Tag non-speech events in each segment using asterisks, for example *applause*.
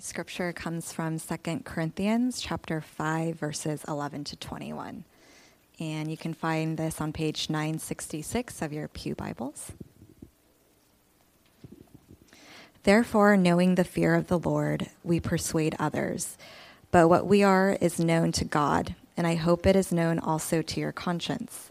Scripture comes from 2 Corinthians chapter 5 verses 11 to 21. And you can find this on page 966 of your Pew Bibles. Therefore, knowing the fear of the Lord, we persuade others. But what we are is known to God, and I hope it is known also to your conscience.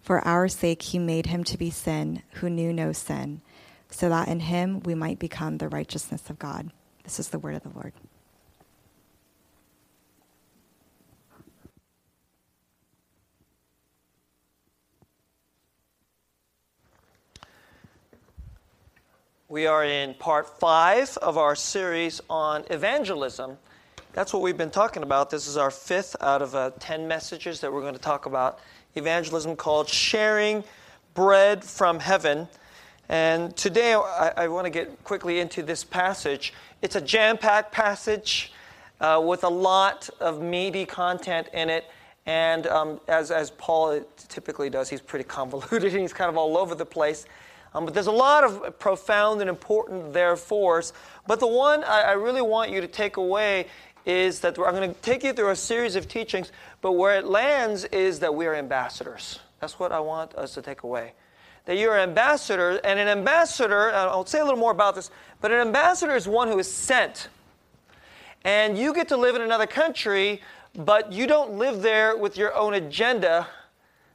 For our sake, he made him to be sin who knew no sin, so that in him we might become the righteousness of God. This is the word of the Lord. We are in part five of our series on evangelism. That's what we've been talking about. This is our fifth out of uh, 10 messages that we're going to talk about evangelism called Sharing Bread from Heaven. And today I, I want to get quickly into this passage. It's a jam packed passage uh, with a lot of meaty content in it. And um, as, as Paul typically does, he's pretty convoluted and *laughs* he's kind of all over the place. Um, but there's a lot of profound and important therefores. But the one I, I really want you to take away is that I'm going to take you through a series of teachings, but where it lands is that we are ambassadors. That's what I want us to take away. That you're an ambassador, and an ambassador, I'll say a little more about this, but an ambassador is one who is sent. And you get to live in another country, but you don't live there with your own agenda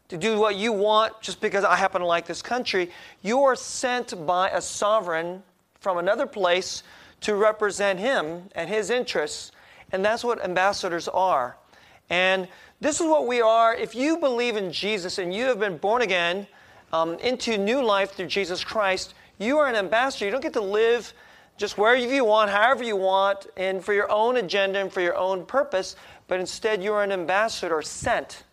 to do what you want just because I happen to like this country. You are sent by a sovereign from another place to represent him and his interests and that's what ambassadors are. And this is what we are. If you believe in Jesus and you have been born again um, into new life through Jesus Christ, you are an ambassador. You don't get to live just wherever you want, however you want, and for your own agenda and for your own purpose, but instead you are an ambassador sent.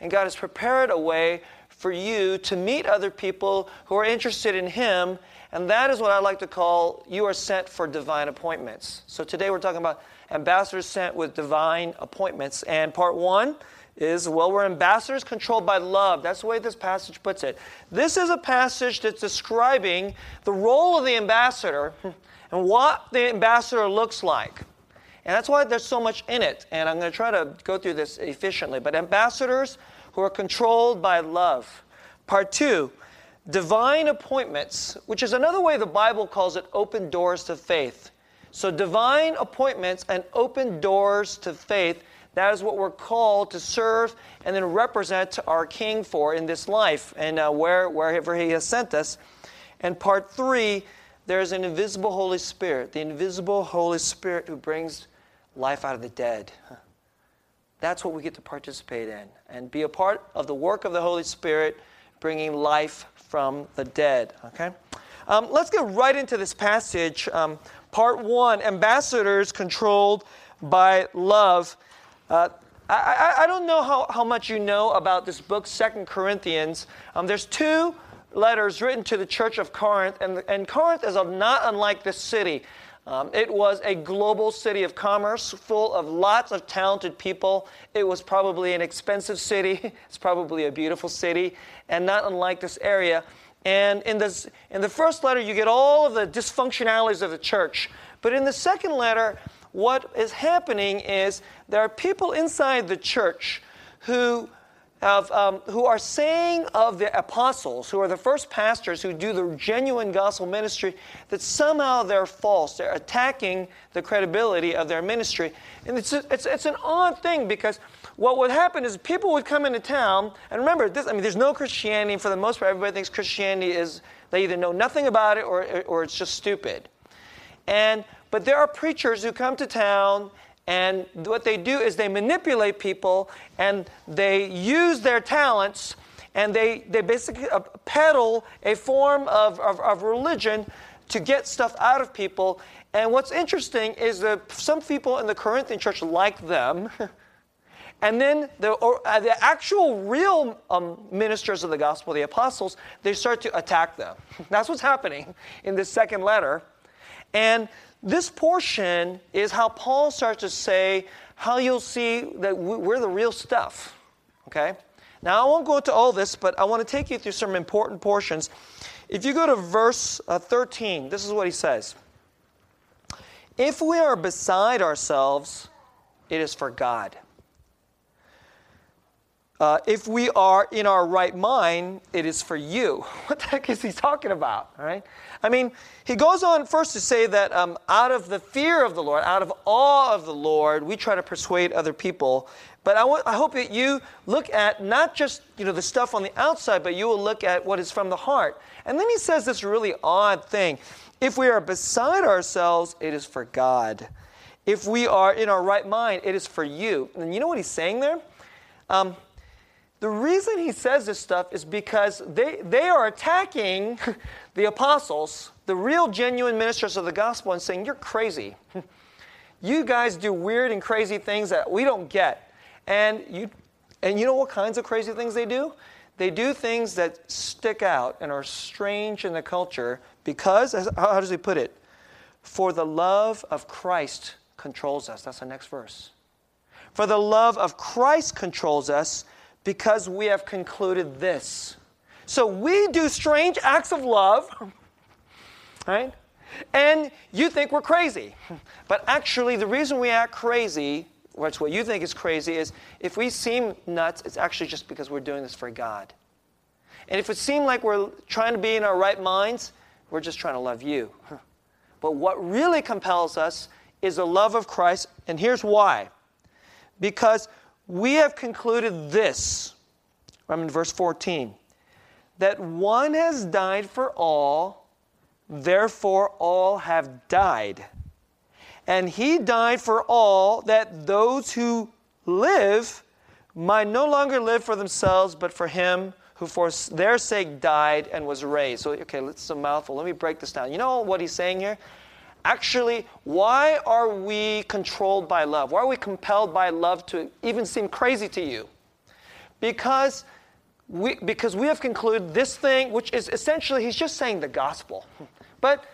And God has prepared a way for you to meet other people who are interested in Him, and that is what I like to call you are sent for divine appointments. So today we're talking about ambassadors sent with divine appointments. And part one is, well, we're ambassadors controlled by love. That's the way this passage puts it. This is a passage that's describing the role of the ambassador *laughs* and what the ambassador looks like. And that's why there's so much in it. And I'm going to try to go through this efficiently. But ambassadors who are controlled by love. Part two, divine appointments, which is another way the Bible calls it open doors to faith. So, divine appointments and open doors to faith, that is what we're called to serve and then represent our King for in this life and uh, where, wherever He has sent us. And part three, there's an invisible Holy Spirit, the invisible Holy Spirit who brings life out of the dead. That's what we get to participate in and be a part of the work of the Holy Spirit bringing life from the dead. Okay? Um, let's get right into this passage. Um, Part one Ambassadors Controlled by Love. Uh, I, I, don't know how, how much you know about this book, Second Corinthians. Um, there's two letters written to the church of Corinth, and, and Corinth is not unlike this city. Um, it was a global city of commerce full of lots of talented people. It was probably an expensive city. *laughs* it's probably a beautiful city, and not unlike this area. And in, this, in the first letter, you get all of the dysfunctionalities of the church. But in the second letter, what is happening is there are people inside the church who of, um, who are saying of the apostles, who are the first pastors who do the genuine gospel ministry, that somehow they're false. They're attacking the credibility of their ministry. And it's, a, it's, it's an odd thing because what would happen is people would come into town, and remember, this, I mean, there's no Christianity, for the most part, everybody thinks Christianity is, they either know nothing about it or, or it's just stupid. And, but there are preachers who come to town and what they do is they manipulate people and they use their talents and they, they basically uh, peddle a form of, of, of religion to get stuff out of people. And what's interesting is that some people in the Corinthian church like them. *laughs* and then the, or, uh, the actual real um, ministers of the gospel, the apostles, they start to attack them. *laughs* That's what's happening in this second letter. And this portion is how Paul starts to say how you'll see that we're the real stuff. Okay? Now, I won't go into all this, but I want to take you through some important portions. If you go to verse uh, 13, this is what he says If we are beside ourselves, it is for God. Uh, if we are in our right mind, it is for you. *laughs* What the heck is he talking about? All right? I mean, he goes on first to say that um, out of the fear of the Lord, out of awe of the Lord, we try to persuade other people. But I, hope that you look at not just you know the stuff on the outside, but you will look at what is from the heart. And then he says this really odd thing: if we are beside ourselves, it is for God. If we are in our right mind, it is for you. And you know what he's saying there? Um, the reason he says this stuff is because they, they are attacking *laughs* the apostles, the real genuine ministers of the gospel, and saying, You're crazy. *laughs* you guys do weird and crazy things that we don't get. And you, and you know what kinds of crazy things they do? They do things that stick out and are strange in the culture because, how does he put it? For the love of Christ controls us. That's the next verse. For the love of Christ controls us because we have concluded this. So we do strange acts of love, right? And you think we're crazy. But actually, the reason we act crazy, which what you think is crazy, is if we seem nuts, it's actually just because we're doing this for God. And if it seems like we're trying to be in our right minds, we're just trying to love you. *laughs* But what really compels us is the love of Christ, and here's why. Because we have concluded this. I'm in verse 14 that one has died for all, therefore all have died. And he died for all that those who live might no longer live for themselves, but for him who for their sake died and was raised. So, okay, let's a mouthful. Let me break this down. You know what he's saying here? Actually, why are we controlled by love? Why are we compelled by love to even seem crazy to you? Because we, because we have concluded this thing, which is essentially, he's just saying the gospel. *laughs* But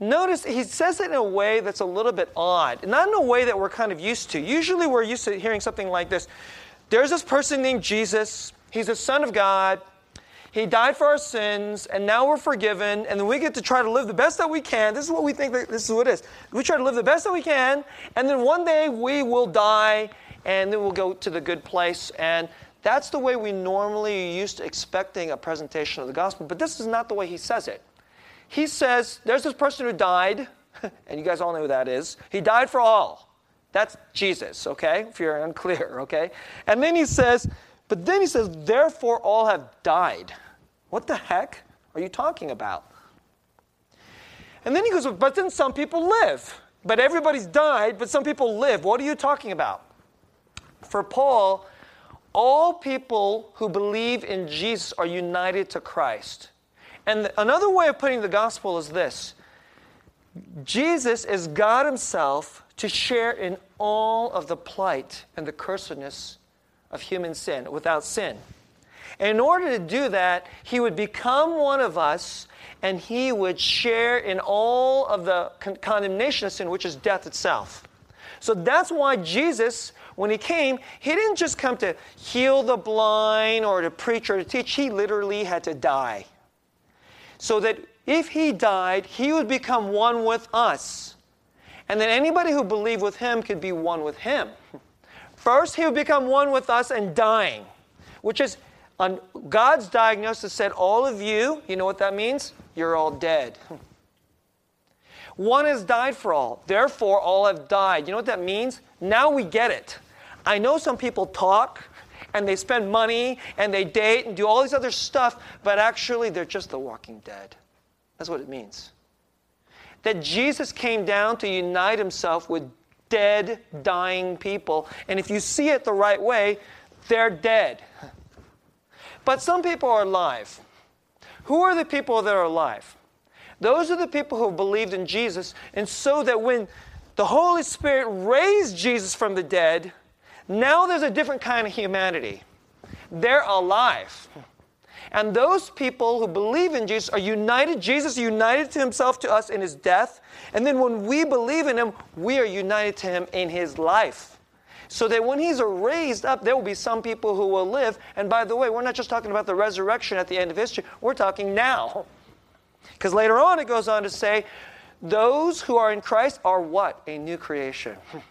notice he says it in a way that's a little bit odd, not in a way that we're kind of used to. Usually we're used to hearing something like this There's this person named Jesus, he's the Son of God, he died for our sins, and now we're forgiven, and then we get to try to live the best that we can. This is what we think that this is what it is. We try to live the best that we can, and then one day we will die, and then we'll go to the good place. And that's the way we normally used to expecting a presentation of the gospel, but this is not the way he says it. He says, There's this person who died, *laughs* and you guys all know who that is. He died for all. That's Jesus, okay? If you're unclear, okay? And then he says, But then he says, Therefore all have died. What the heck are you talking about? And then he goes, But then some people live. But everybody's died, but some people live. What are you talking about? For Paul, all people who believe in Jesus are united to Christ. And another way of putting the gospel is this Jesus is God Himself to share in all of the plight and the cursedness of human sin without sin. In order to do that, he would become one of us and he would share in all of the con- condemnation of sin, which is death itself. So that's why Jesus, when he came, he didn't just come to heal the blind or to preach or to teach, he literally had to die. So that if he died, he would become one with us. And then anybody who believed with him could be one with him. First, he would become one with us and dying, which is on God's diagnosis said, All of you, you know what that means? You're all dead. One has died for all. Therefore, all have died. You know what that means? Now we get it. I know some people talk and they spend money and they date and do all these other stuff, but actually they're just the walking dead. That's what it means. That Jesus came down to unite himself with dead, dying people. And if you see it the right way, they're dead. But some people are alive. Who are the people that are alive? Those are the people who believed in Jesus. And so that when the Holy Spirit raised Jesus from the dead, now there's a different kind of humanity. They're alive. And those people who believe in Jesus are united. Jesus united to himself to us in his death. And then when we believe in him, we are united to him in his life. So that when he's raised up, there will be some people who will live. And by the way, we're not just talking about the resurrection at the end of history, we're talking now. *laughs* Because later on it goes on to say, those who are in Christ are what? A new creation. *laughs*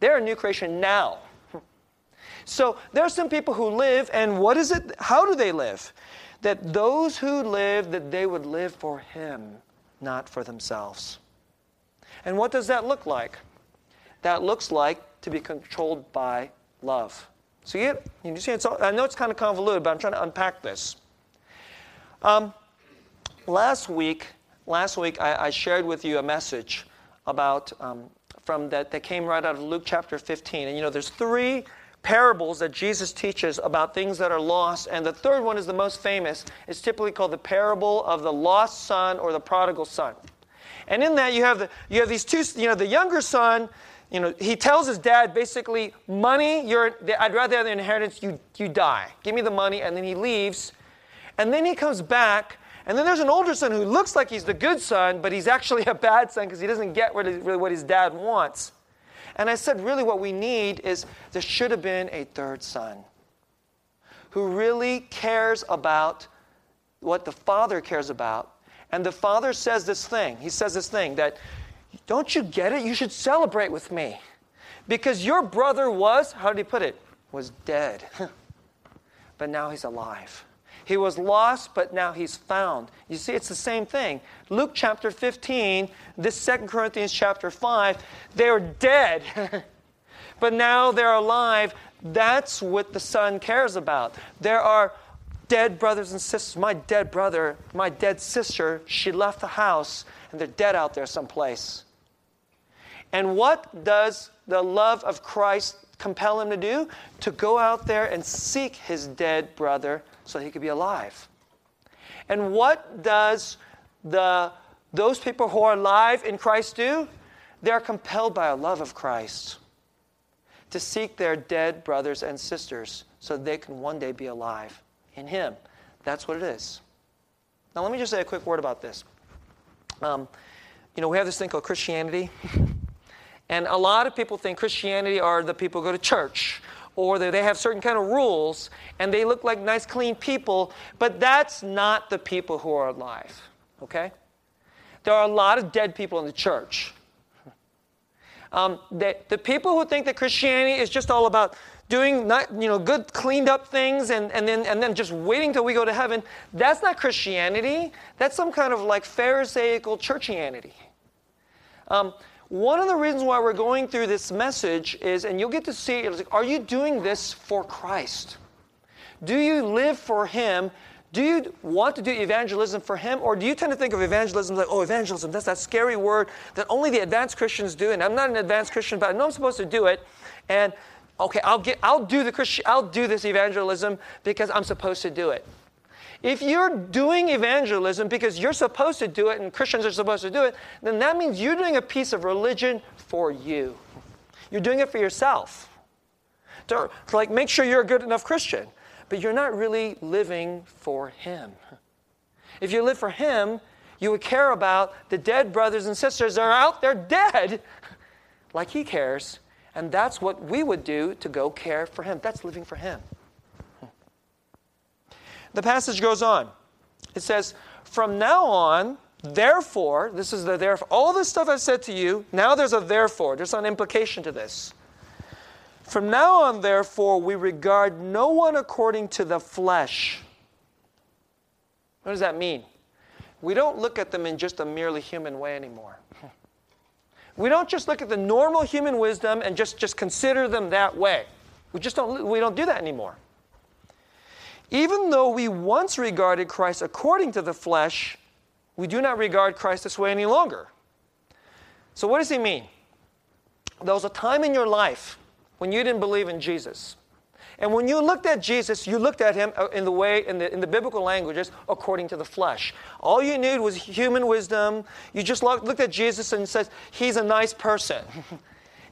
They're a new creation now. *laughs* So there are some people who live, and what is it? How do they live? That those who live, that they would live for Him, not for themselves. And what does that look like? That looks like to be controlled by love. So you, you see, it's all, I know it's kind of convoluted, but I'm trying to unpack this. Um, last week, last week I, I, shared with you a message about um, from that that came right out of Luke chapter 15, and you know, there's three parables that Jesus teaches about things that are lost. And the third one is the most famous. It's typically called the parable of the lost son or the prodigal son. And in that you have the you have these two, you know, the younger son, you know, he tells his dad basically, money, you're I'd rather have the inheritance, you you die. Give me the money, and then he leaves. And then he comes back, and then there's an older son who looks like he's the good son, but he's actually *laughs* a bad son because he doesn't get really what his dad wants. And I said, really, what we need is there should have been a third son who really cares about what the father cares about. And the father says this thing. He says this thing that, don't you get it? You should celebrate with me. Because your brother was, how did he put it? Was dead. *laughs* but now he's alive. He was lost, but now he's found. You see, it's the same thing. Luke chapter 15, this Second Corinthians chapter 5, they're dead, *laughs* but now they're alive. That's what the Son cares about. There are dead brothers and sisters. My dead brother, my dead sister, she left the house, and they're dead out there someplace. And what does the love of Christ compel him to do? To go out there and seek his dead brother so he could be alive. And what does the, those people who are alive in Christ do? They're compelled by a love of Christ to seek their dead brothers and sisters so they can one day be alive in Him. That's what it is. Now, let me just say a quick word about this. Um, you know, we have this thing called Christianity. *laughs* And a lot of people think Christianity are the people who go to church or they have certain kind of rules and they look like nice, clean people, but that's not the people who are alive, okay? There are a lot of dead people in the church. *laughs* Um, the, the people who think that Christianity is just all about doing not, you know, good, cleaned up things and, and, then, and then just waiting till we go to heaven, that's not Christianity. That's some kind of like Pharisaical churchianity. Um, one of the reasons why we're going through this message is, and you'll get to see it, are you doing this for Christ? Do you live for Him? Do you want to do evangelism for Him? Or do you tend to think of evangelism like, oh, evangelism, that's that scary word that only the advanced Christians do, and I'm not an advanced Christian, but I know I'm supposed to do it. And okay, I'll, get, I'll, do the Christian, I'll do this evangelism because I'm supposed to do it. If you're doing evangelism because you're supposed to do it and Christians are supposed to do it, then that means you're doing a piece of religion for you. You're doing it for yourself. To, to like make sure you're a good enough Christian. but you're not really living for Him. If you live for Him, you would care about the dead brothers and sisters that are out there dead, *laughs* like He cares. And that's what we would do to go care for Him. That's living for Him. Hmm. The passage goes on. It says, From now on, therefore, this is the therefore, all this stuff I've said to you, now there's a therefore. There's an implication to this. From now on, therefore, we regard no one according to the flesh. What does that mean? We don't look at them in just a merely human way anymore. We don't just look at the normal human wisdom and just, just consider them that way. We just don't, we don't do that anymore. Even though we once regarded Christ according to the flesh, we do not regard Christ this way any longer. So, what does he mean? There was a time in your life when you didn't believe in Jesus. And when you looked at Jesus, you looked at him uh, in the way, in the, in the biblical languages, according to the flesh. All you knew was human wisdom. You just looked at Jesus and said, He's a nice person. *laughs*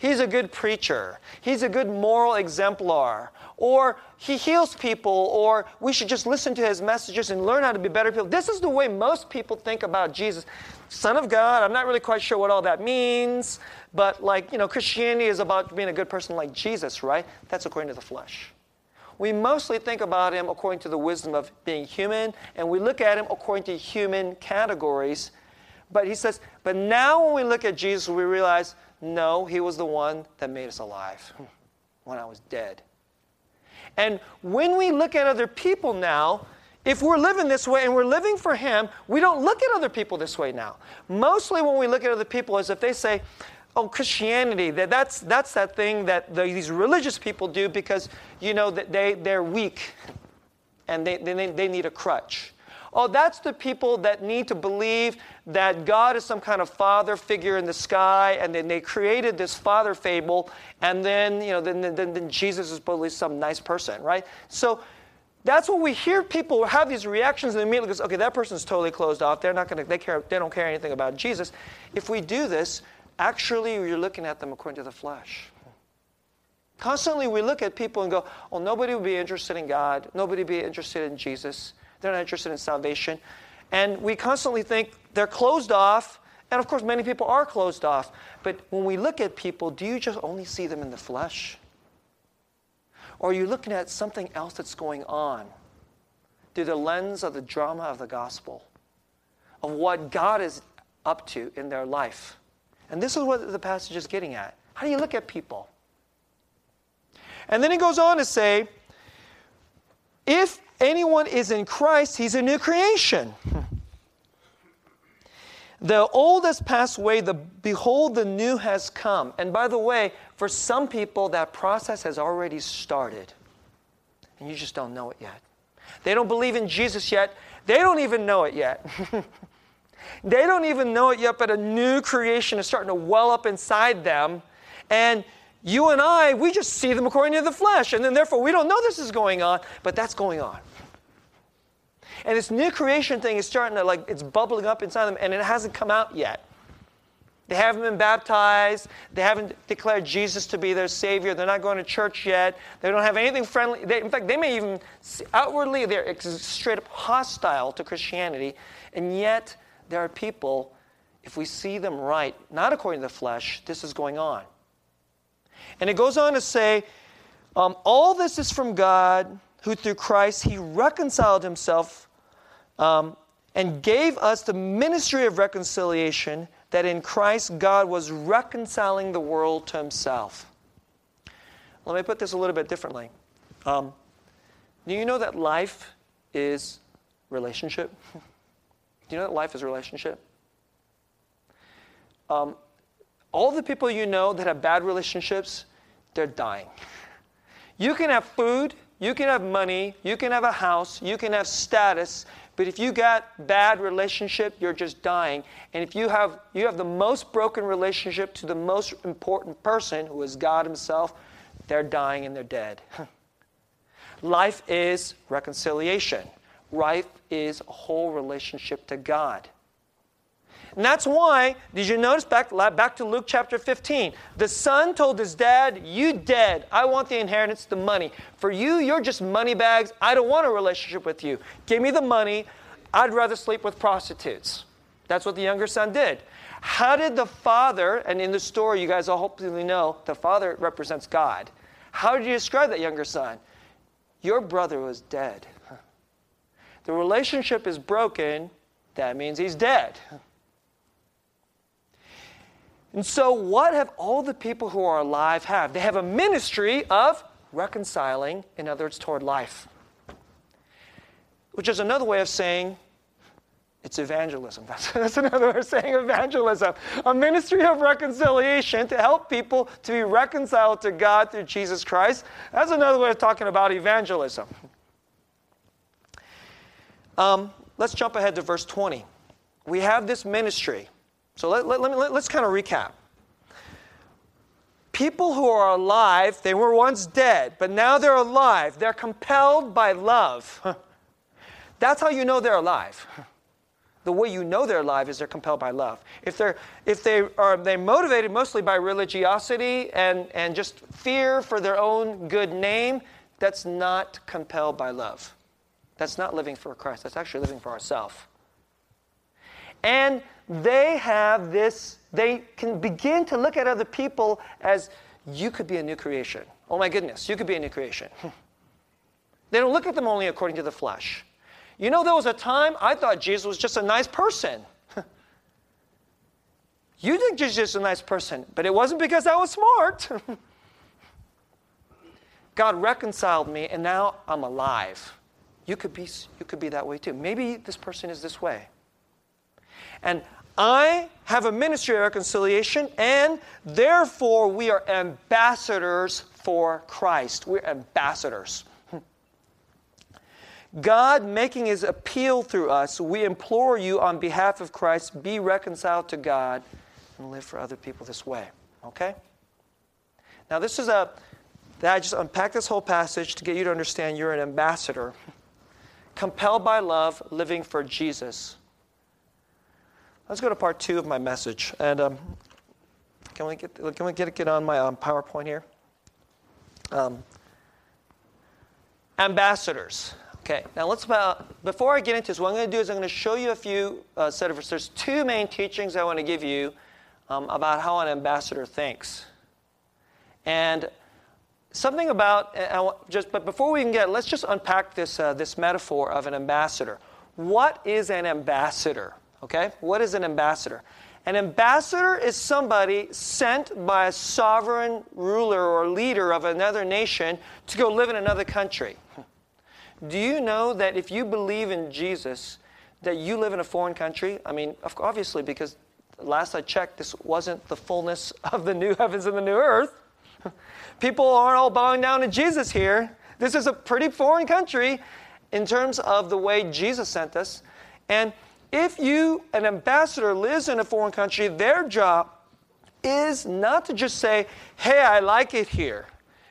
He's a good preacher. He's a good moral exemplar. Or he heals people, or we should just listen to his messages and learn how to be better people. This is the way most people think about Jesus. Son of God, I'm not really quite sure what all that means, but like, you know, Christianity is about being a good person like Jesus, right? That's according to the flesh. We mostly think about him according to the wisdom of being human, and we look at him according to human categories. But he says, but now when we look at Jesus, we realize no, he was the one that made us alive *laughs* when I was dead. And when we look at other people now, if we're living this way and we're living for Him, we don't look at other people this way now. Mostly when we look at other people is if they say, oh, Christianity, that, that's, that's that thing that the, these religious people do because, you know, that they, they're weak and they, they, they need a crutch. Oh, that's the people that need to believe that God is some kind of father figure in the sky, and then they created this father fable, and then, you know, then, then, then Jesus is probably some nice person, right? So that's what we hear people have these reactions and immediately goes, okay, that person's totally closed off. They're not to, they care, they don't care anything about Jesus. If we do this, actually you're looking at them according to the flesh. Constantly we look at people and go, oh, nobody would be interested in God. Nobody would be interested in Jesus. They're not interested in salvation. And we constantly think they're closed off. And of course, many people are closed off. But when we look at people, do you just only see them in the flesh? Or are you looking at something else that's going on through the lens of the drama of the gospel, of what God is up to in their life? And this is what the passage is getting at. How do you look at people? And then he goes on to say, if anyone is in Christ, he's a new creation. *laughs* The old has passed away, the behold, the new has come. And by the way, for some people, that process has already started. And you just don't know it yet. They don't believe in Jesus yet. They don't even know it yet. *laughs* they don't even know it yet, but a new creation is starting to well up inside them. And you and I, we just see them according to the flesh. And then therefore, we don't know this is going on, but that's going on. And this new creation thing is starting to, like, it's bubbling up inside them, and it hasn't come out yet. They haven't been baptized. They haven't declared Jesus to be their Savior. They're not going to church yet. They don't have anything friendly. They, in fact, they may even outwardly, they're straight up hostile to Christianity. And yet, there are people, if we see them right, not according to the flesh, this is going on. And it goes on to say, um, all this is from God, who through Christ, he reconciled himself um, and gave us the ministry of reconciliation that in Christ God was reconciling the world to himself. Let me put this a little bit differently. Um, do you know that life is relationship? *laughs* do you know that life is relationship? Um, all the people you know that have bad relationships, they're dying. You can have food, you can have money, you can have a house, you can have status, but if you got bad relationship, you're just dying. And if you have you have the most broken relationship to the most important person, who is God Himself, they're dying and they're dead. *laughs* Life is reconciliation. Life is a whole relationship to God. And that's why, did you notice back, back to Luke chapter 15? The son told his dad, You dead. I want the inheritance, the money. For you, you're just money bags. I don't want a relationship with you. Give me the money. I'd rather sleep with prostitutes. That's what the younger son did. How did the father, and in the story you guys all hopefully know, the father represents God. How did you describe that younger son? Your brother was dead. The relationship is broken, that means he's dead. And so, what have all the people who are alive have? They have a ministry of reconciling, in other words, toward life, which is another way of saying it's evangelism. *laughs* That's, that's another way of saying evangelism. A ministry of reconciliation to help people to be reconciled to God through Jesus Christ. That's another way of talking about evangelism. Um, let's jump ahead to verse 20. We have this ministry. So let, let, let me, let, let's kind of recap. People who are alive, they were once dead, but now they're alive. They're compelled by love. That's how you know they're alive. The way you know they're alive is they're compelled by love. If they're if they are they're motivated mostly by religiosity and, and just fear for their own good name, that's not compelled by love. That's not living for Christ. That's actually living for ourselves. And they have this, they can begin to look at other people as you could be a new creation. Oh my goodness, you could be a new creation. *laughs* they don't look at them only according to the flesh. You know, there was a time I thought Jesus was just a nice person. *laughs* you think Jesus is a nice person, but it wasn't because I was smart. *laughs* God reconciled me, and now I'm alive. You could be, you could be that way too. Maybe this person is this way. And I have a ministry of reconciliation, and therefore we are ambassadors for Christ. We're ambassadors. Hmm. God making his appeal through us, we implore you on behalf of Christ, be reconciled to God and live for other people this way. Okay? Now, this is a, that I just unpacked this whole passage to get you to understand you're an ambassador, *laughs* compelled by love, living for Jesus. Let's go to part two of my message. And um, can we get, can we get, get on my um, PowerPoint here? Um, ambassadors. Okay, now let's about, before I get into this, what I'm going to do is I'm going to show you a few uh, set of, there's two main teachings I want to give you um, about how an ambassador thinks. And something about, just, but before we can get, let's just unpack this, uh, this metaphor of an ambassador. What is an ambassador? Okay, what is an ambassador? An ambassador is somebody sent by a sovereign ruler or leader of another nation to go live in another country. Do you know that if you believe in Jesus, that you live in a foreign country? I mean, obviously, because last I checked, this wasn't the fullness *laughs* of the new heavens and the new earth. *laughs* People aren't all bowing down to Jesus here. This is a pretty foreign country in terms of the way Jesus sent us. And if you, an ambassador, lives in a foreign country, their job is not to just say, hey, I like it here.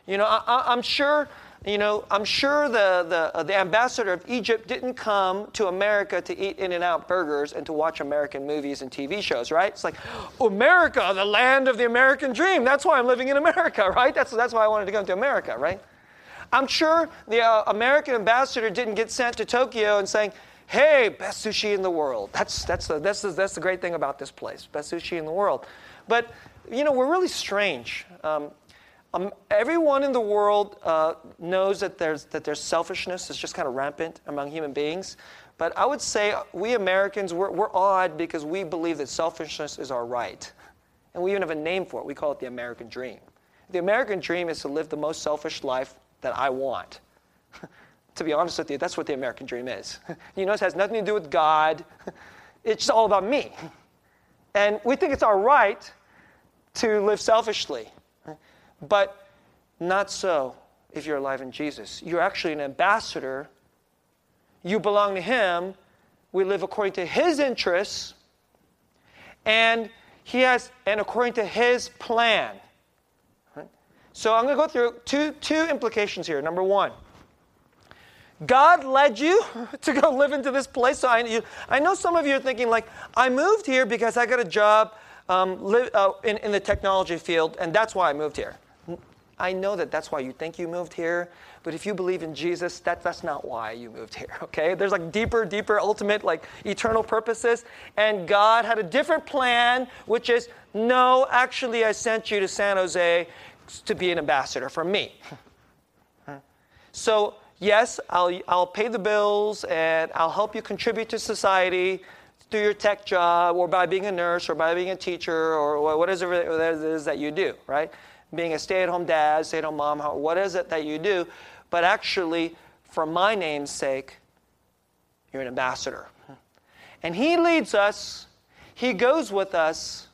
You know, I, am sure you know, I'm sure the, the, uh, the ambassador of Egypt didn't come to America to eat In N Out burgers and to watch American movies and TV shows, right? It's like, America, the land of the American dream. That's why I'm living in America, *laughs* right? That's, that's why I wanted to come to America, right? I'm sure the uh, American ambassador didn't get sent to Tokyo and saying, hey, best sushi in the world. That's, that's, the, that's, the, that's the great thing about this place, best sushi in the world. But, you know, we're really strange. Um, um, everyone in the world uh, knows that there's, that there's selfishness is just kind of rampant among human beings. But I would say we Americans, we're, we're odd because we believe that selfishness is our right. And we even have a name for it. We call it the American dream. The American dream is to live the most selfish life that I want. *laughs* to be honest with you, that's what the American dream is. *laughs* you know, it has nothing to do with God, *laughs* it's just all about me. And we think it's our right to live selfishly. But not so if you're alive in Jesus. You're actually an ambassador. You belong to Him. We live according to His interests. And He has, and according to His plan. So I'm going to go through two, two implications here. Number one, God led you *laughs* to go live into this place. So I, you, I know some of you are thinking, like, I moved here because I got a job um, live, uh, in, in the technology field, and that's why I moved here. I know that that's why you think you moved here, but if you believe in Jesus, that, that's not why you moved here, *laughs* okay? There's like deeper, deeper, ultimate, like eternal purposes. And God had a different plan, which is no, actually, I sent you to San Jose to be an ambassador for me. so, yes, I'll, I'll pay the bills and I'll help you contribute to society through your tech job or by being a nurse or by being a teacher or whatever it is that you do, right? being a stay at home dad, stay at home mom, what is it that you do? But actually, for my name's sake, you're an ambassador. And he leads us, he goes with us,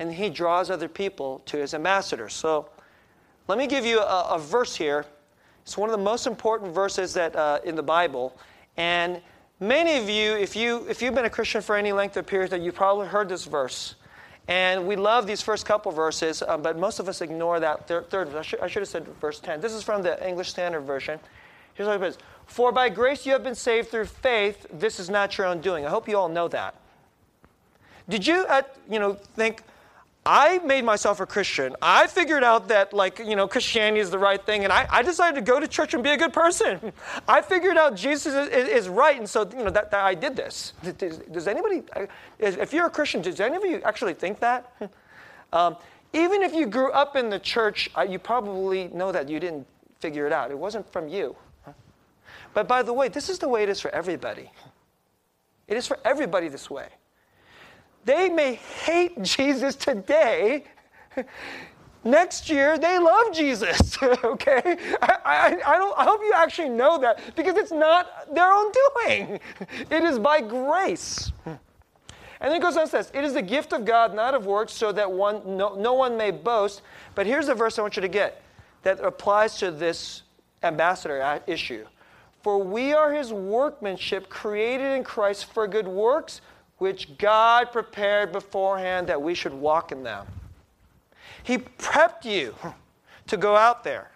and he draws other people to his ambassadors. So let me give you a, a verse here. It's one of the most important verses that uh, in the Bible. And many of you, if, you, if you've been a Christian for any length of period, that you've probably heard this verse. And we love these first couple verses, um, but most of us ignore that thir- third. I, sh- I should have said verse 10. This is from the English Standard Version. Here's what it says For by grace you have been saved through faith. This is not your own doing. I hope you all know that. Did you, uh, you know, think, I made myself a Christian. I figured out that, like, you know, Christianity is the right thing, and I, I decided to go to church and be a good person. *laughs* I figured out Jesus is, is, is right, and so, you know, that, that I did this. Does, does, anybody, if you're a Christian, does any of you actually think that? *laughs* Um, even if you grew up in the church, you probably know that you didn't figure it out. It wasn't from you. But by the way, this is the way it is for everybody. It is for everybody this way. They may hate Jesus today. Next year, they love Jesus, *laughs* okay? I, I, I, don't, I hope you actually know that because it's not their own doing. It is by grace. And then it goes on and says, It is the gift of God, not of works, so that one, no, no one may boast. But here's the verse I want you to get that applies to this ambassador issue. For we are his workmanship, created in Christ for good works, which God prepared beforehand that we should walk in them. He prepped you to go out there.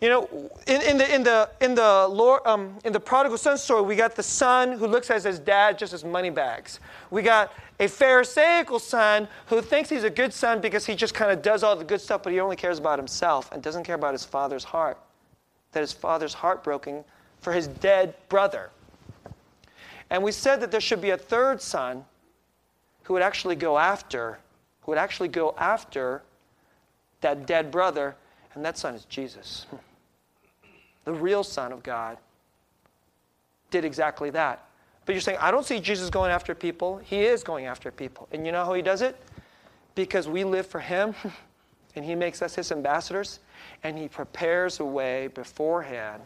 You know, in, in, the, in, the, in, the, Lord, um, in the prodigal son story, we got the son who looks at his dad just as money bags. We got a Pharisaical son who thinks he's a good son because he just kind of does all the good stuff, but he only cares about himself and doesn't care about his father's heart. That his father's heartbroken for his dead brother. And we said that there should be a third son who would actually go after, who would actually go after that dead brother, and that son is Jesus. *laughs* The real Son of God did exactly that. But you're saying, I don't see Jesus going after people. He is going after people. And you know how he does it? Because we live for him, *laughs* and he makes us his ambassadors, and he prepares a way beforehand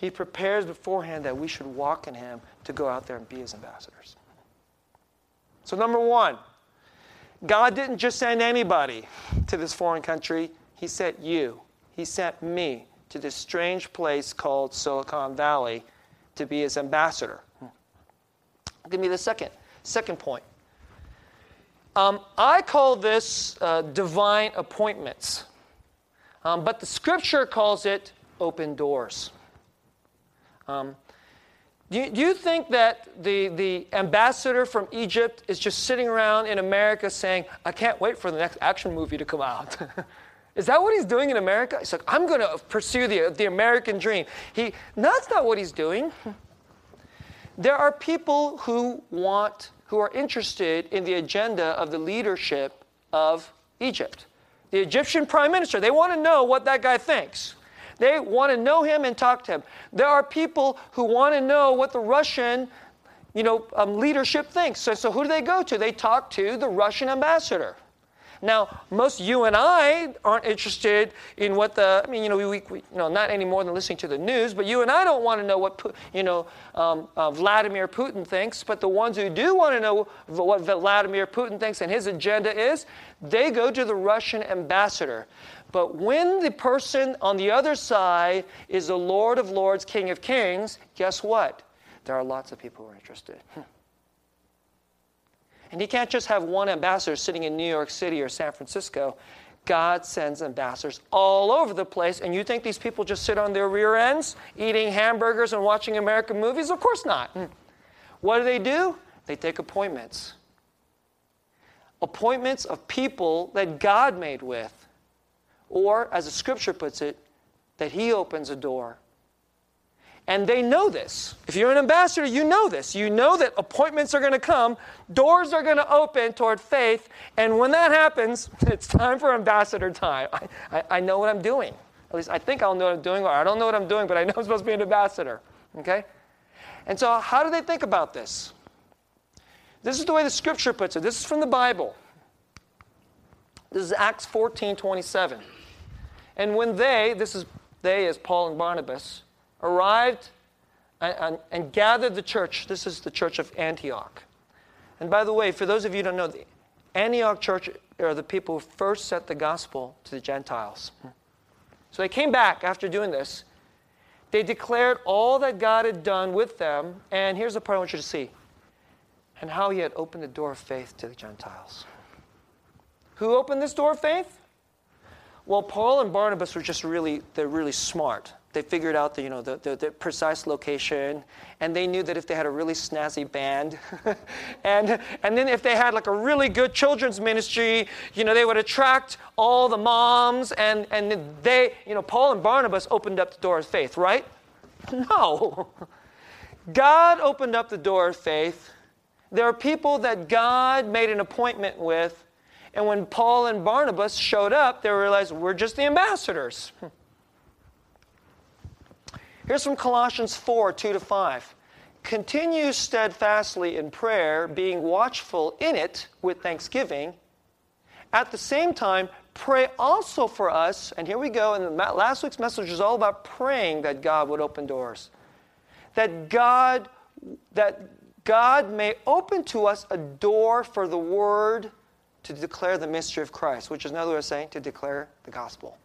he prepares beforehand that we should walk in Him to go out there and be His ambassadors. So, number one, God didn't just send anybody to this foreign country, He sent you. He sent me to this strange place called Silicon Valley to be His ambassador. Give me the second, second point. Um, I call this uh, divine appointments, um, but the scripture calls it open doors. Um, do, you, do you think that the, the ambassador from Egypt is just sitting around in America saying, I can't wait for the next action movie to come out? *laughs* Is that what he's doing in America? He's like, I'm going to pursue the, the American dream. He, that's not what he's doing. There are people who want, who are interested in the agenda of the leadership of Egypt. The Egyptian prime minister, they want to know what that guy thinks. They want to know him and talk to him. There are people who want to know what the Russian you know, um, leadership thinks. So, so who do they go to? They talk to the Russian ambassador. Now, most you and I aren't interested in what the, I mean, you know, we, we, you know, not any more than listening to the news, but you and I don't want to know what, you know, um, uh, Vladimir Putin thinks, but the ones who do want to know what Vladimir Putin thinks and his agenda is, they go to the Russian ambassador. But when the person on the other side is the Lord of Lords, King of Kings, guess what? There are lots of people who are interested. Hmm. And he can't just have one ambassador sitting in New York City or San Francisco. God sends ambassadors all over the place, and you think these people just sit on their rear ends eating hamburgers and watching American movies? Of course not. What do they do? They take appointments. Appointments of people that God made with, or as the scripture puts it, that He opens a door and they know this. If you're an ambassador, you know this. You know that appointments are going to come, doors are going to open toward faith, and when that happens, *laughs* it's time for ambassador time. I, I, I, know what I'm doing. At least I think I'll know what I'm doing, or I don't know what I'm doing, but I know I'm supposed to be an ambassador. Okay? And so, how do they think about this? This is the way the scripture puts it. This is from the Bible. This is Acts 14 27. And when they, this is they as Paul and Barnabas, arrived and, and, and, gathered the church. This is the church of Antioch. And by the way, for those of you who don't know, the Antioch church are the people who first set the gospel to the Gentiles. So they came back after doing this. They declared all that God had done with them. And here's the part I want you to see and how he had opened the door of faith to the Gentiles. Who opened this door of faith? Well, Paul and Barnabas were just really, they're really smart they figured out the, you know, the, the, the, precise location, and they knew that if they had a really snazzy band, *laughs* and, and then if they had like a really good children's ministry, you know, they would attract all the moms, and, and they, you know, Paul and Barnabas opened up the door of faith, right? *laughs* No. God opened up the door of faith. There are people that God made an appointment with, and when Paul and Barnabas showed up, they realized we're just the ambassadors. *laughs* Here's from Colossians 4 2 to 5. Continue steadfastly in prayer, being watchful in it with thanksgiving. At the same time, pray also for us. And here we go. And last week's message was all about praying that God would open doors. That God, that God may open to us a door for the word to declare the mystery of Christ, which is another way of saying to declare the gospel.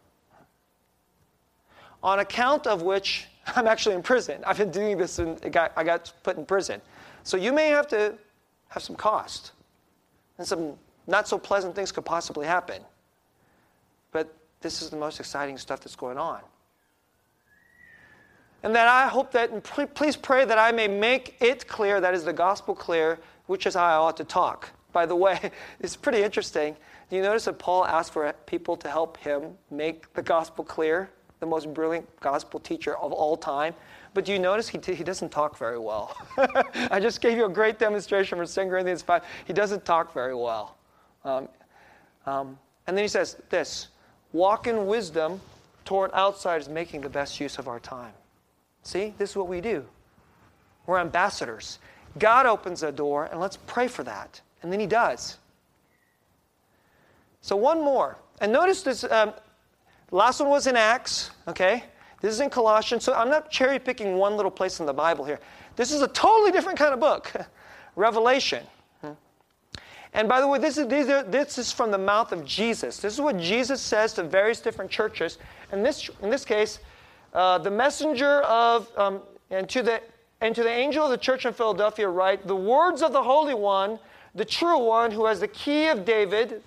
On account of which *laughs* I'm actually in prison. I've been doing this and got, I got put in prison. So you may have to have some cost. And some not so pleasant things could possibly happen. But this is the most exciting stuff that's going on. And that I hope that, please pray that I may make it clear, that is the gospel clear, which is how I ought to talk. By the way, *laughs* it's pretty interesting. Do you notice that Paul asked for people to help him make the gospel clear? the most brilliant gospel teacher of all time. But do you notice he, t- he doesn't talk very well? *laughs* I just gave you a great demonstration from 2 Corinthians 5. He doesn't talk very well. Um, um, and then he says this walk in wisdom toward outsiders, making the best use of our time. See, this is what we do. We're ambassadors. God opens a door, and let's pray for that. And then he does. So, one more. And notice this um, last one was in Acts, okay? This is in Colossians. So I'm not cherry picking one little place in the Bible here. This is a totally different kind of book *laughs* Revelation. And by the way, this is, are, this is from the mouth of Jesus. This is what Jesus says to various different churches. And this, in this case, uh, the messenger of, um, and, to the, and to the angel of the church in Philadelphia, write, The words of the Holy One, the true one, who has the key of David.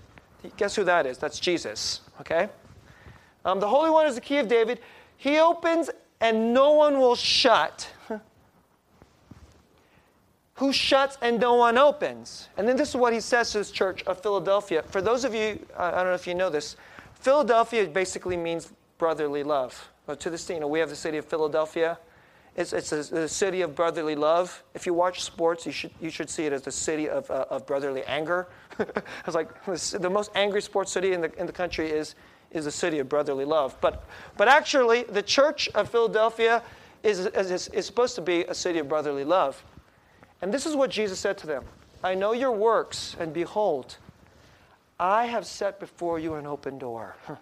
Guess who that is? That's Jesus, okay? Um, the Holy One is the key of David. He opens and no one will shut. *laughs* Who shuts and no one opens? And then this is what he says to this church of Philadelphia. For those of you, I don't know if you know this, Philadelphia basically means brotherly love. Well, to this day, you know, we have the city of Philadelphia. It's, it's a, a, city of brotherly love. If you watch sports, you should, you should see it as the city of, uh, of brotherly anger. *laughs* it's like the most angry sports city in the, in the country is, is a city of brotherly love. But, but actually, the church of Philadelphia is, is, is supposed to be a city of brotherly love. And this is what Jesus said to them I know your works, and behold, I have set before you an open door. *laughs*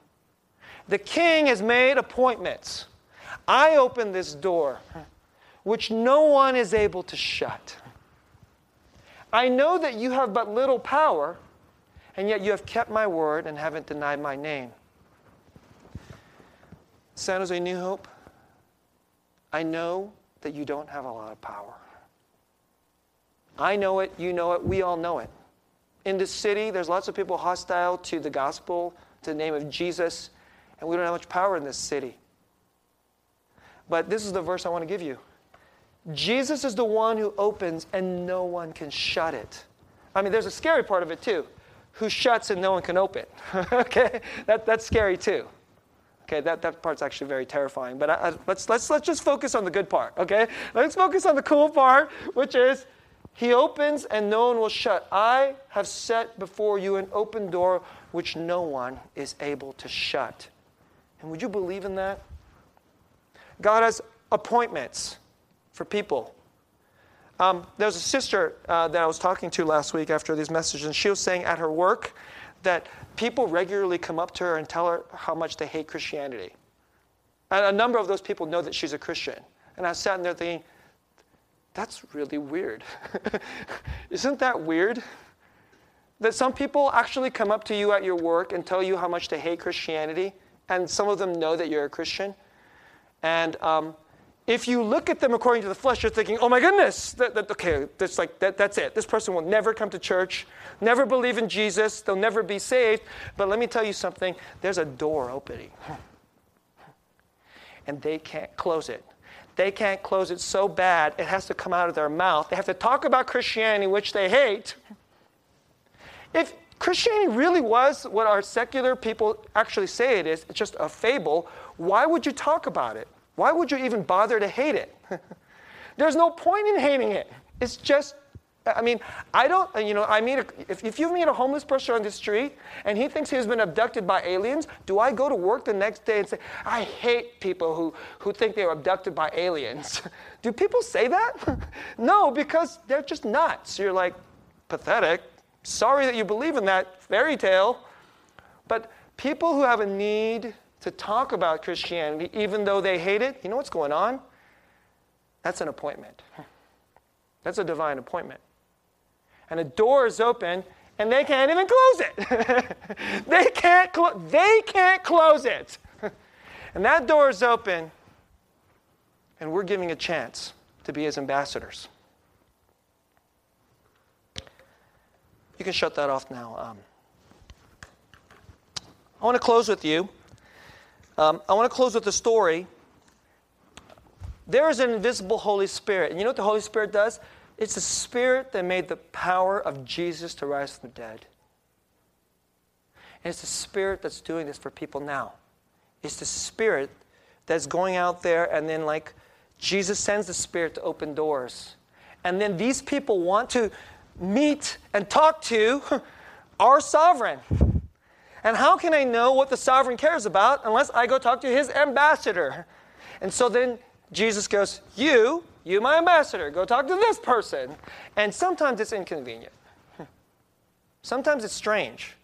The king has made appointments. I open this door, which no one is able to shut. I know that you have but little power, and yet you have kept my word and haven't denied my name. San Jose New Hope, I know that you don't have a lot of power. I know it, you know it, we all know it. In this city, there's lots of people hostile to the gospel to the name of Jesus, and we don't have much power in this city. But this is the verse I want to give you. Jesus is the one who opens, and no one can shut it. I mean, there's a scary part of it too. Who shuts and no one can open? *laughs* okay, that, that's scary too. Okay, that, that part's actually very terrifying. But I, I, let's, let's, let's just focus on the good part, okay? Let's focus on the cool part, which is He opens and no one will shut. I have set before you an open door which no one is able to shut. And would you believe in that? God has appointments for people. Um, there was a sister uh, that I was talking to last week after these messages, and she was saying at her work that people regularly come up to her and tell her how much they hate Christianity. And a number of those people know that she's a Christian. And I sat in there thinking, that's really weird. *laughs* Isn't that weird? That some people actually come up to you at your work and tell you how much they hate Christianity, and some of them know that you're a Christian. And um, if you look at them according to the flesh, you're thinking, oh my goodness, that, that, okay, that's, like, that, that's it. This person will never come to church, never believe in Jesus, they'll never be saved. But let me tell you something there's a door opening, and they can't close it. They can't close it so bad, it has to come out of their mouth. They have to talk about Christianity, which they hate. If Christianity really was what our secular people actually say it is, it's just a fable, why would you talk about it? Why would you even bother to hate it? *laughs* There's no point in hating it. It's just, I mean, I don't, you know, I a, if, if you meet a homeless person on the street and he thinks he's been abducted by aliens, do I go to work the next day and say, I hate people who, who think they were abducted by aliens? *laughs* do people say that? *laughs* no, because they're just nuts. You're like, pathetic. Sorry that you believe in that fairy tale. But people who have a need to talk about Christianity, even though they hate it, you know what's going on? That's an appointment. That's a divine appointment. And a door is open, and they can't even close it. *laughs* they, can't clo- they can't close it. *laughs* and that door is open, and we're giving a chance to be his ambassadors. You can shut that off now. Um, I want to close with you um, I want to close with a story. There is an invisible Holy Spirit. And you know what the Holy Spirit does? It's the Spirit that made the power of Jesus to rise from the dead. And it's the Spirit that's doing this for people now. It's the Spirit that's going out there, and then, like, Jesus sends the Spirit to open doors. And then these people want to meet and talk to *laughs* our sovereign. And how can I know what the sovereign cares about unless I go talk to his ambassador? And so then Jesus goes, You, you, my ambassador, go talk to this person. And sometimes it's inconvenient. Sometimes it's strange.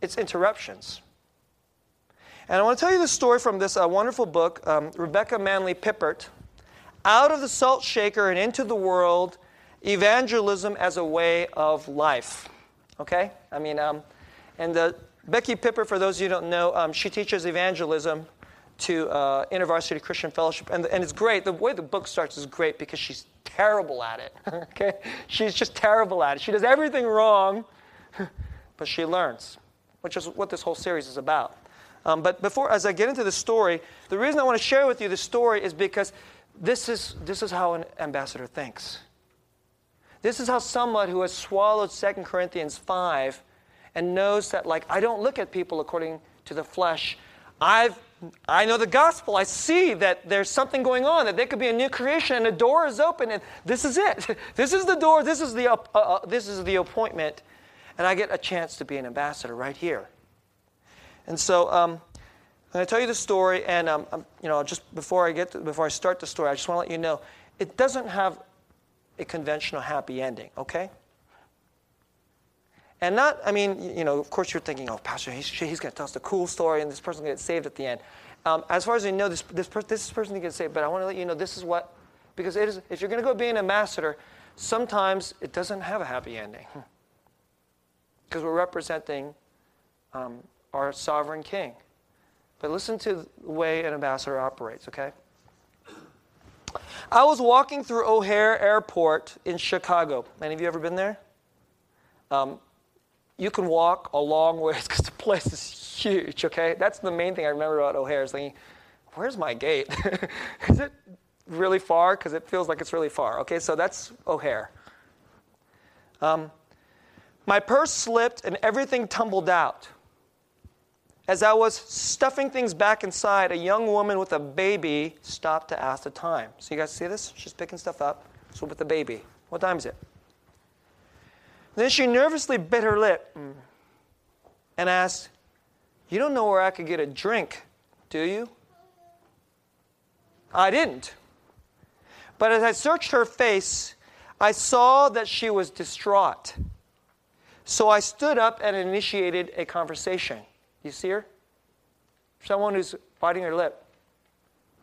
It's interruptions. And I want to tell you the story from this uh, wonderful book, um, Rebecca Manley Pippert, Out of the Salt Shaker and Into the World Evangelism as a Way of Life. Okay? I mean, um, and the Becky Pippert, for those of you who don't know, um, she teaches evangelism to uh, InterVarsity Christian Fellowship. And, and it's great. The way the book starts is great because she's terrible at it. *laughs* okay? She's just terrible at it. She does everything wrong, *laughs* but she learns, which is what this whole series is about. Um, but before, as I get into the story, the reason I want to share with you the story is because this is, this is how an ambassador thinks. This is how someone who has swallowed 2 Corinthians 5 and knows that, like, I don't look at people according to the flesh. I've I know the gospel. I see that there's something going on, that there could be a new creation, and a door is open, and this is it. *laughs* This is the door. This is the, uh, uh, this is the appointment. And I get a chance to be an ambassador right here. And so um, I'm going to tell you the story, and um, um, you know, just before I get to, before I start the story, I just want to let you know it doesn't have a conventional happy ending. Okay? And not, I mean, you know, of course you're thinking, oh, Pastor, he's, he's going to tell us the cool story and this person's going to get saved at the end. Um, as far as I know, this, this, per- this person get saved, but I want to let you know this is what, because it is, if you're going to go be an ambassador, sometimes it doesn't have a happy ending. Because we're representing um, our sovereign king. But listen to the way an ambassador operates, okay? I was walking through O'Hare Airport in Chicago. Any of you ever been there? Um, you can walk a long ways *laughs* because the place is huge, okay? That's the main thing I remember about O'Hare is thinking, where's my gate? *laughs* is it really far? Because it feels like it's really far. Okay, so that's O'Hare. Um, my purse slipped and everything tumbled out. As I was stuffing things back inside, a young woman with a baby stopped to ask the time. So you guys see this? She's picking stuff up. So with the baby. What time is it? Then she nervously bit her lip mm, and asked, You don't know where I could get a drink, do you? I didn't. But as I searched her face, I saw that she was distraught. So I stood up and initiated a conversation. You see her? Someone who's biting her lip,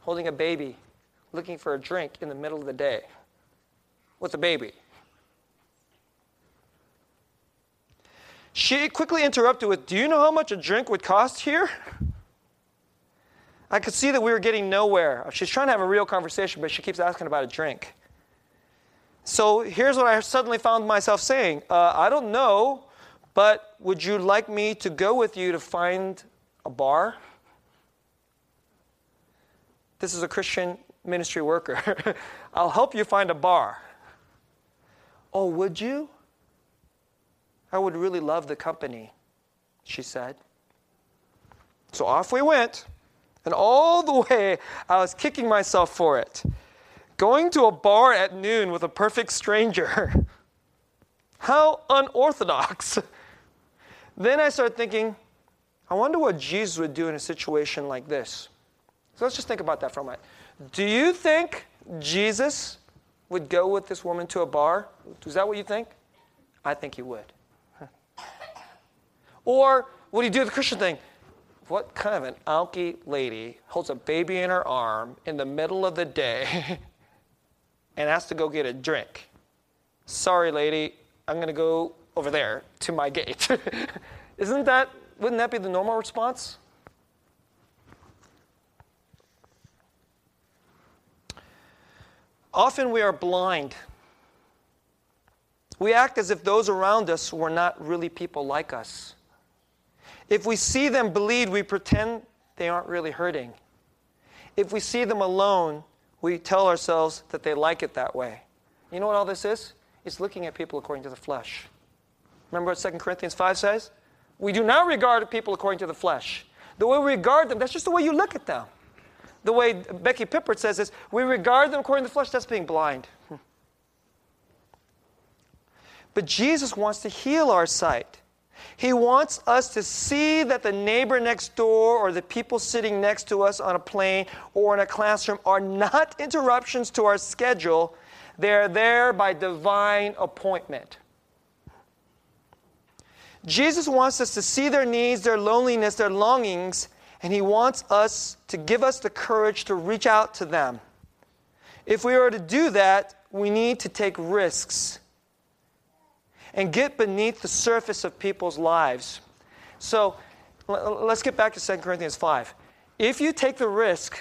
holding a baby, looking for a drink in the middle of the day with a baby. She quickly interrupted with, Do you know how much a drink would cost here? I could see that we were getting nowhere. She's trying to have a real conversation, but she keeps asking about a drink. So here's what I suddenly found myself saying uh, I don't know, but would you like me to go with you to find a bar? This is a Christian ministry worker. *laughs* I'll help you find a bar. Oh, would you? I would really love the company, she said. So off we went, and all the way I was kicking myself for it. Going to a bar at noon with a perfect stranger. *laughs* How unorthodox. Then I started thinking, I wonder what Jesus would do in a situation like this. So let's just think about that for a moment. Do you think Jesus would go with this woman to a bar? Is that what you think? I think he would. *laughs* Or would he do the Christian thing? What kind of an alky lady holds a baby in her arm in the middle of the day *laughs* and has to go get a drink? Sorry, lady, I'm going to go over there to my gate. *laughs* Isn't that, wouldn't that be the normal response? Often we are blind. We act as if those around us were not really people like us. If we see them bleed, we pretend they aren't really hurting. If we see them alone, we tell ourselves that they like it that way. You know what all this is? It's looking at people according to the flesh. Remember what 2 Corinthians 5 says? We do not regard people according to the flesh. The way we regard them, that's just the way you look at them. The way Becky Pippert says is, we regard them according to the flesh, that's being blind. Hmm. But Jesus wants to heal our sight. He wants us to see that the neighbor next door or the people sitting next to us on a plane or in a classroom are not interruptions to our schedule. They're there by divine appointment. Jesus wants us to see their needs, their loneliness, their longings, and He wants us to give us the courage to reach out to them. If we are to do that, we need to take risks and get beneath the surface of people's lives. So let's get back to 2 Corinthians 5. If you take the risk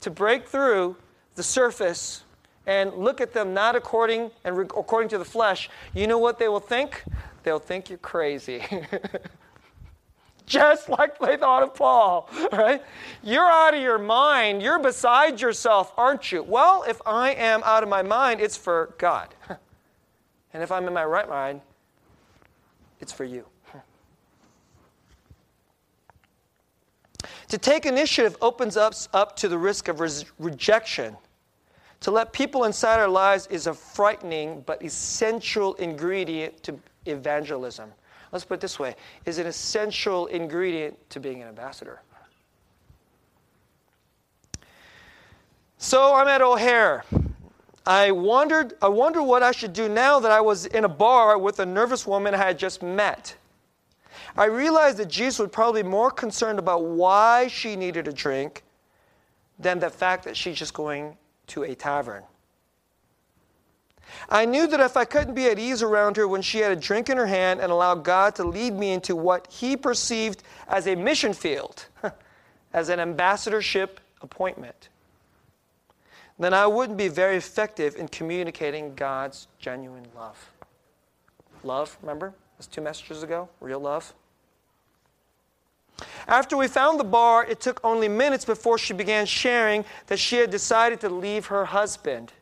to break through the surface and look at them not according and according to the flesh, you know what they will think? They'll think you're crazy. *laughs* Just like they thought of Paul, right? You're out of your mind. You're beside yourself, aren't you? Well, if I am out of my mind, it's for God. *laughs* And if I'm in my right mind, it's for you. *laughs* To take initiative opens us up to the risk of res- rejection. To let people inside our lives is a frightening but essential ingredient to evangelism. Let's put it this way is an essential ingredient to being an ambassador. So I'm at O'Hare. I wondered, I wonder what I should do now that I was in a bar with a nervous woman I had just met. I realized that Jesus was probably be more concerned about why she needed a drink than the fact that she's just going to a tavern. I knew that if I couldn't be at ease around her when she had a drink in her hand and allow God to lead me into what he perceived as a mission field, *laughs* as an ambassadorship appointment, then I wouldn't be very effective in communicating God's genuine love. Love, remember? That's two messages ago. Real love. After we found the bar, it took only minutes before she began sharing that she had decided to leave her husband.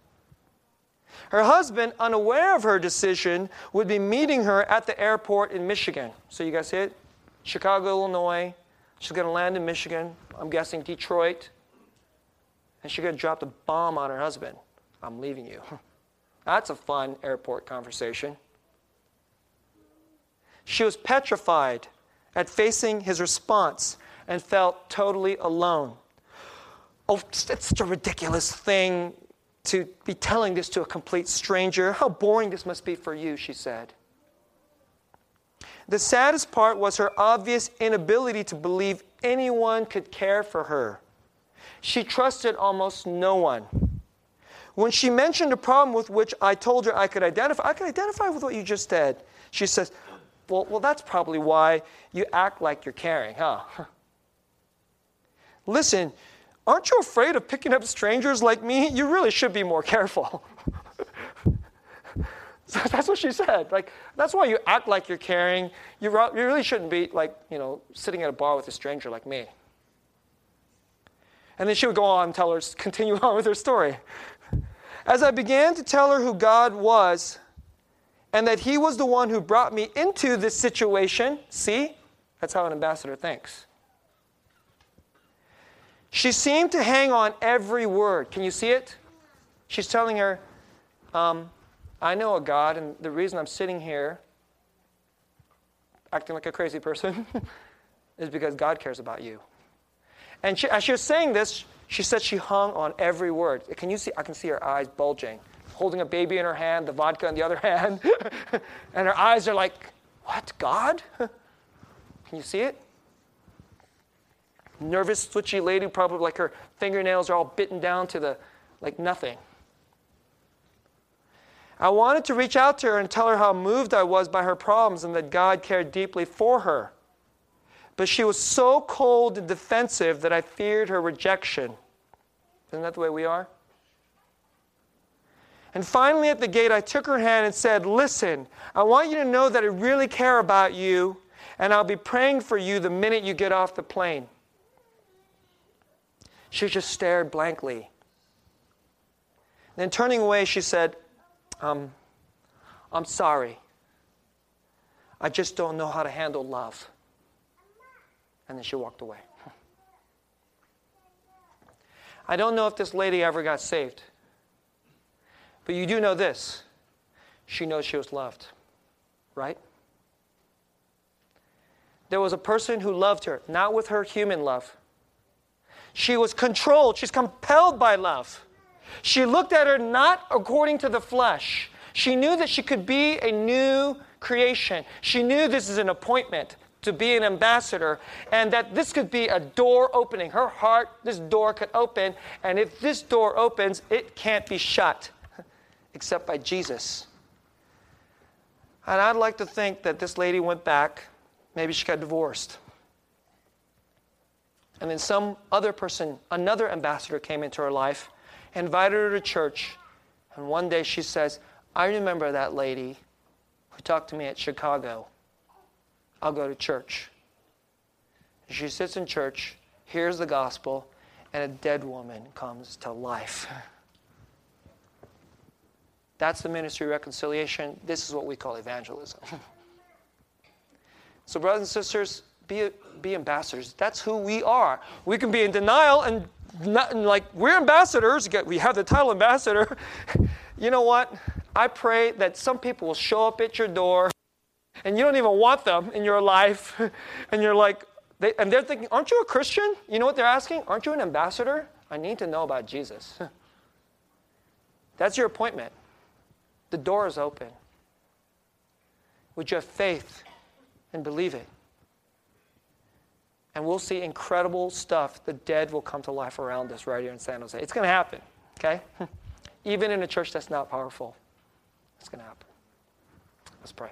Her husband, unaware of her decision, would be meeting her at the airport in Michigan. So you guys see it? Chicago, Illinois. She's going to land in Michigan. I'm guessing Detroit. And she's going to drop the bomb on her husband. I'm leaving you. *laughs* That's a fun airport conversation. She was petrified at facing his response and felt totally alone. Oh, it's such a ridiculous thing to be telling this to a complete stranger. How boring this must be for you, she said. The saddest part was her obvious inability to believe anyone could care for her. She trusted almost no one. When she mentioned a problem with which I told her I could identify, I could identify with what you just said. She says, Well, well that's probably why you act like you're caring, huh? *laughs* Listen, aren't you afraid of picking up strangers like me? You really should be more careful. *laughs* so that's what she said. Like, that's why you act like you're caring. You, you really shouldn't be, like, you know, sitting at a bar with a stranger like me. And then she would go on and tell her, continue on with her story. As I began to tell her who God was and that He was the one who brought me into this situation, see, that's how an ambassador thinks. She seemed to hang on every word. Can you see it? She's telling her, um, I know a God, and the reason I'm sitting here acting like a crazy person *laughs* is because God cares about you. And she, as she was saying this, she said she hung on every word. Can you see? I can see her eyes bulging, holding a baby in her hand, the vodka in the other *laughs* hand. and her eyes are like, What, God? *laughs* Can you see it? Nervous, twitchy lady, probably like her fingernails are all bitten down to the, like nothing. I wanted to reach out to her and tell her how moved I was by her problems and that God cared deeply for her. But she was so cold and defensive that I feared her rejection. Isn't that the way we are? And finally, at the gate, I took her hand and said, Listen, I want you to know that I really care about you, and I'll be praying for you the minute you get off the plane. She just stared blankly. Then, turning away, she said, um, I'm sorry. I just don't know how to handle love. And then she walked away. I don't know if this lady ever got saved. But you do know this she knows she was loved, right? There was a person who loved her, not with her human love. She was controlled, she's compelled by love. She looked at her not according to the flesh. She knew that she could be a new creation. She knew this is an appointment to be an ambassador and that this could be a door opening. Her heart, this door could open, and if this door opens, it can't be shut *laughs* except by Jesus. And I'd like to think that this lady went back, maybe she got divorced. And then some other person, another ambassador came into her life, invited her to church, and one day she says, I remember that lady who talked to me at Chicago. I'll go to church. She sits in church, hears the gospel, and a dead woman comes to life. That's the ministry of reconciliation. This is what we call evangelism. *laughs* so, brothers and sisters, be, be ambassadors. That's who we are. We can be in denial and not, like we're ambassadors. We have the title ambassador. *laughs* you know what? I pray that some people will show up at your door and you don't even want them in your life, *laughs* and you're like, they, and they're thinking, aren't you a Christian? You know what they're asking? Aren't you an ambassador? I need to know about Jesus. *laughs* That's your appointment. The door is open. Would you have faith and believe it? And we'll see incredible stuff. The dead will come to life around us right here in San Jose. It's going to happen, okay? *laughs* Even in a church that's not powerful, it's going to happen. Let's pray.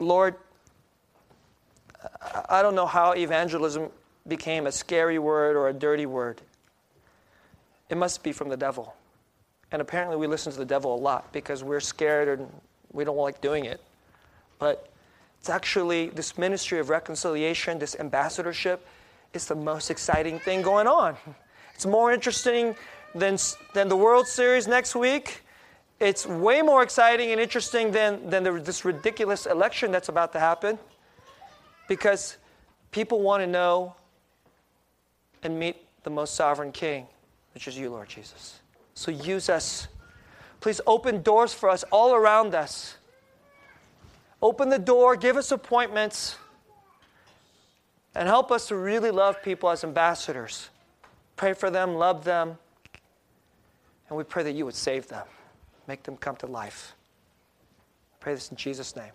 Lord, I don't know how evangelism became a scary word or a dirty word. It must be from the devil. And apparently, we listen to the devil a lot because we're scared and we don't like doing it. But it's actually this ministry of reconciliation, this ambassadorship, is the most exciting thing going on. *laughs* It's more interesting than, than the World Series next week. It's way more exciting and interesting than, than the, this ridiculous election that's about to happen because people want to know and meet the most sovereign King, which is you, Lord Jesus. So use us. Please open doors for us all around us. Open the door, give us appointments, and help us to really love people as ambassadors. Pray for them, love them, and we pray that you would save them, make them come to life. I pray this in Jesus' name.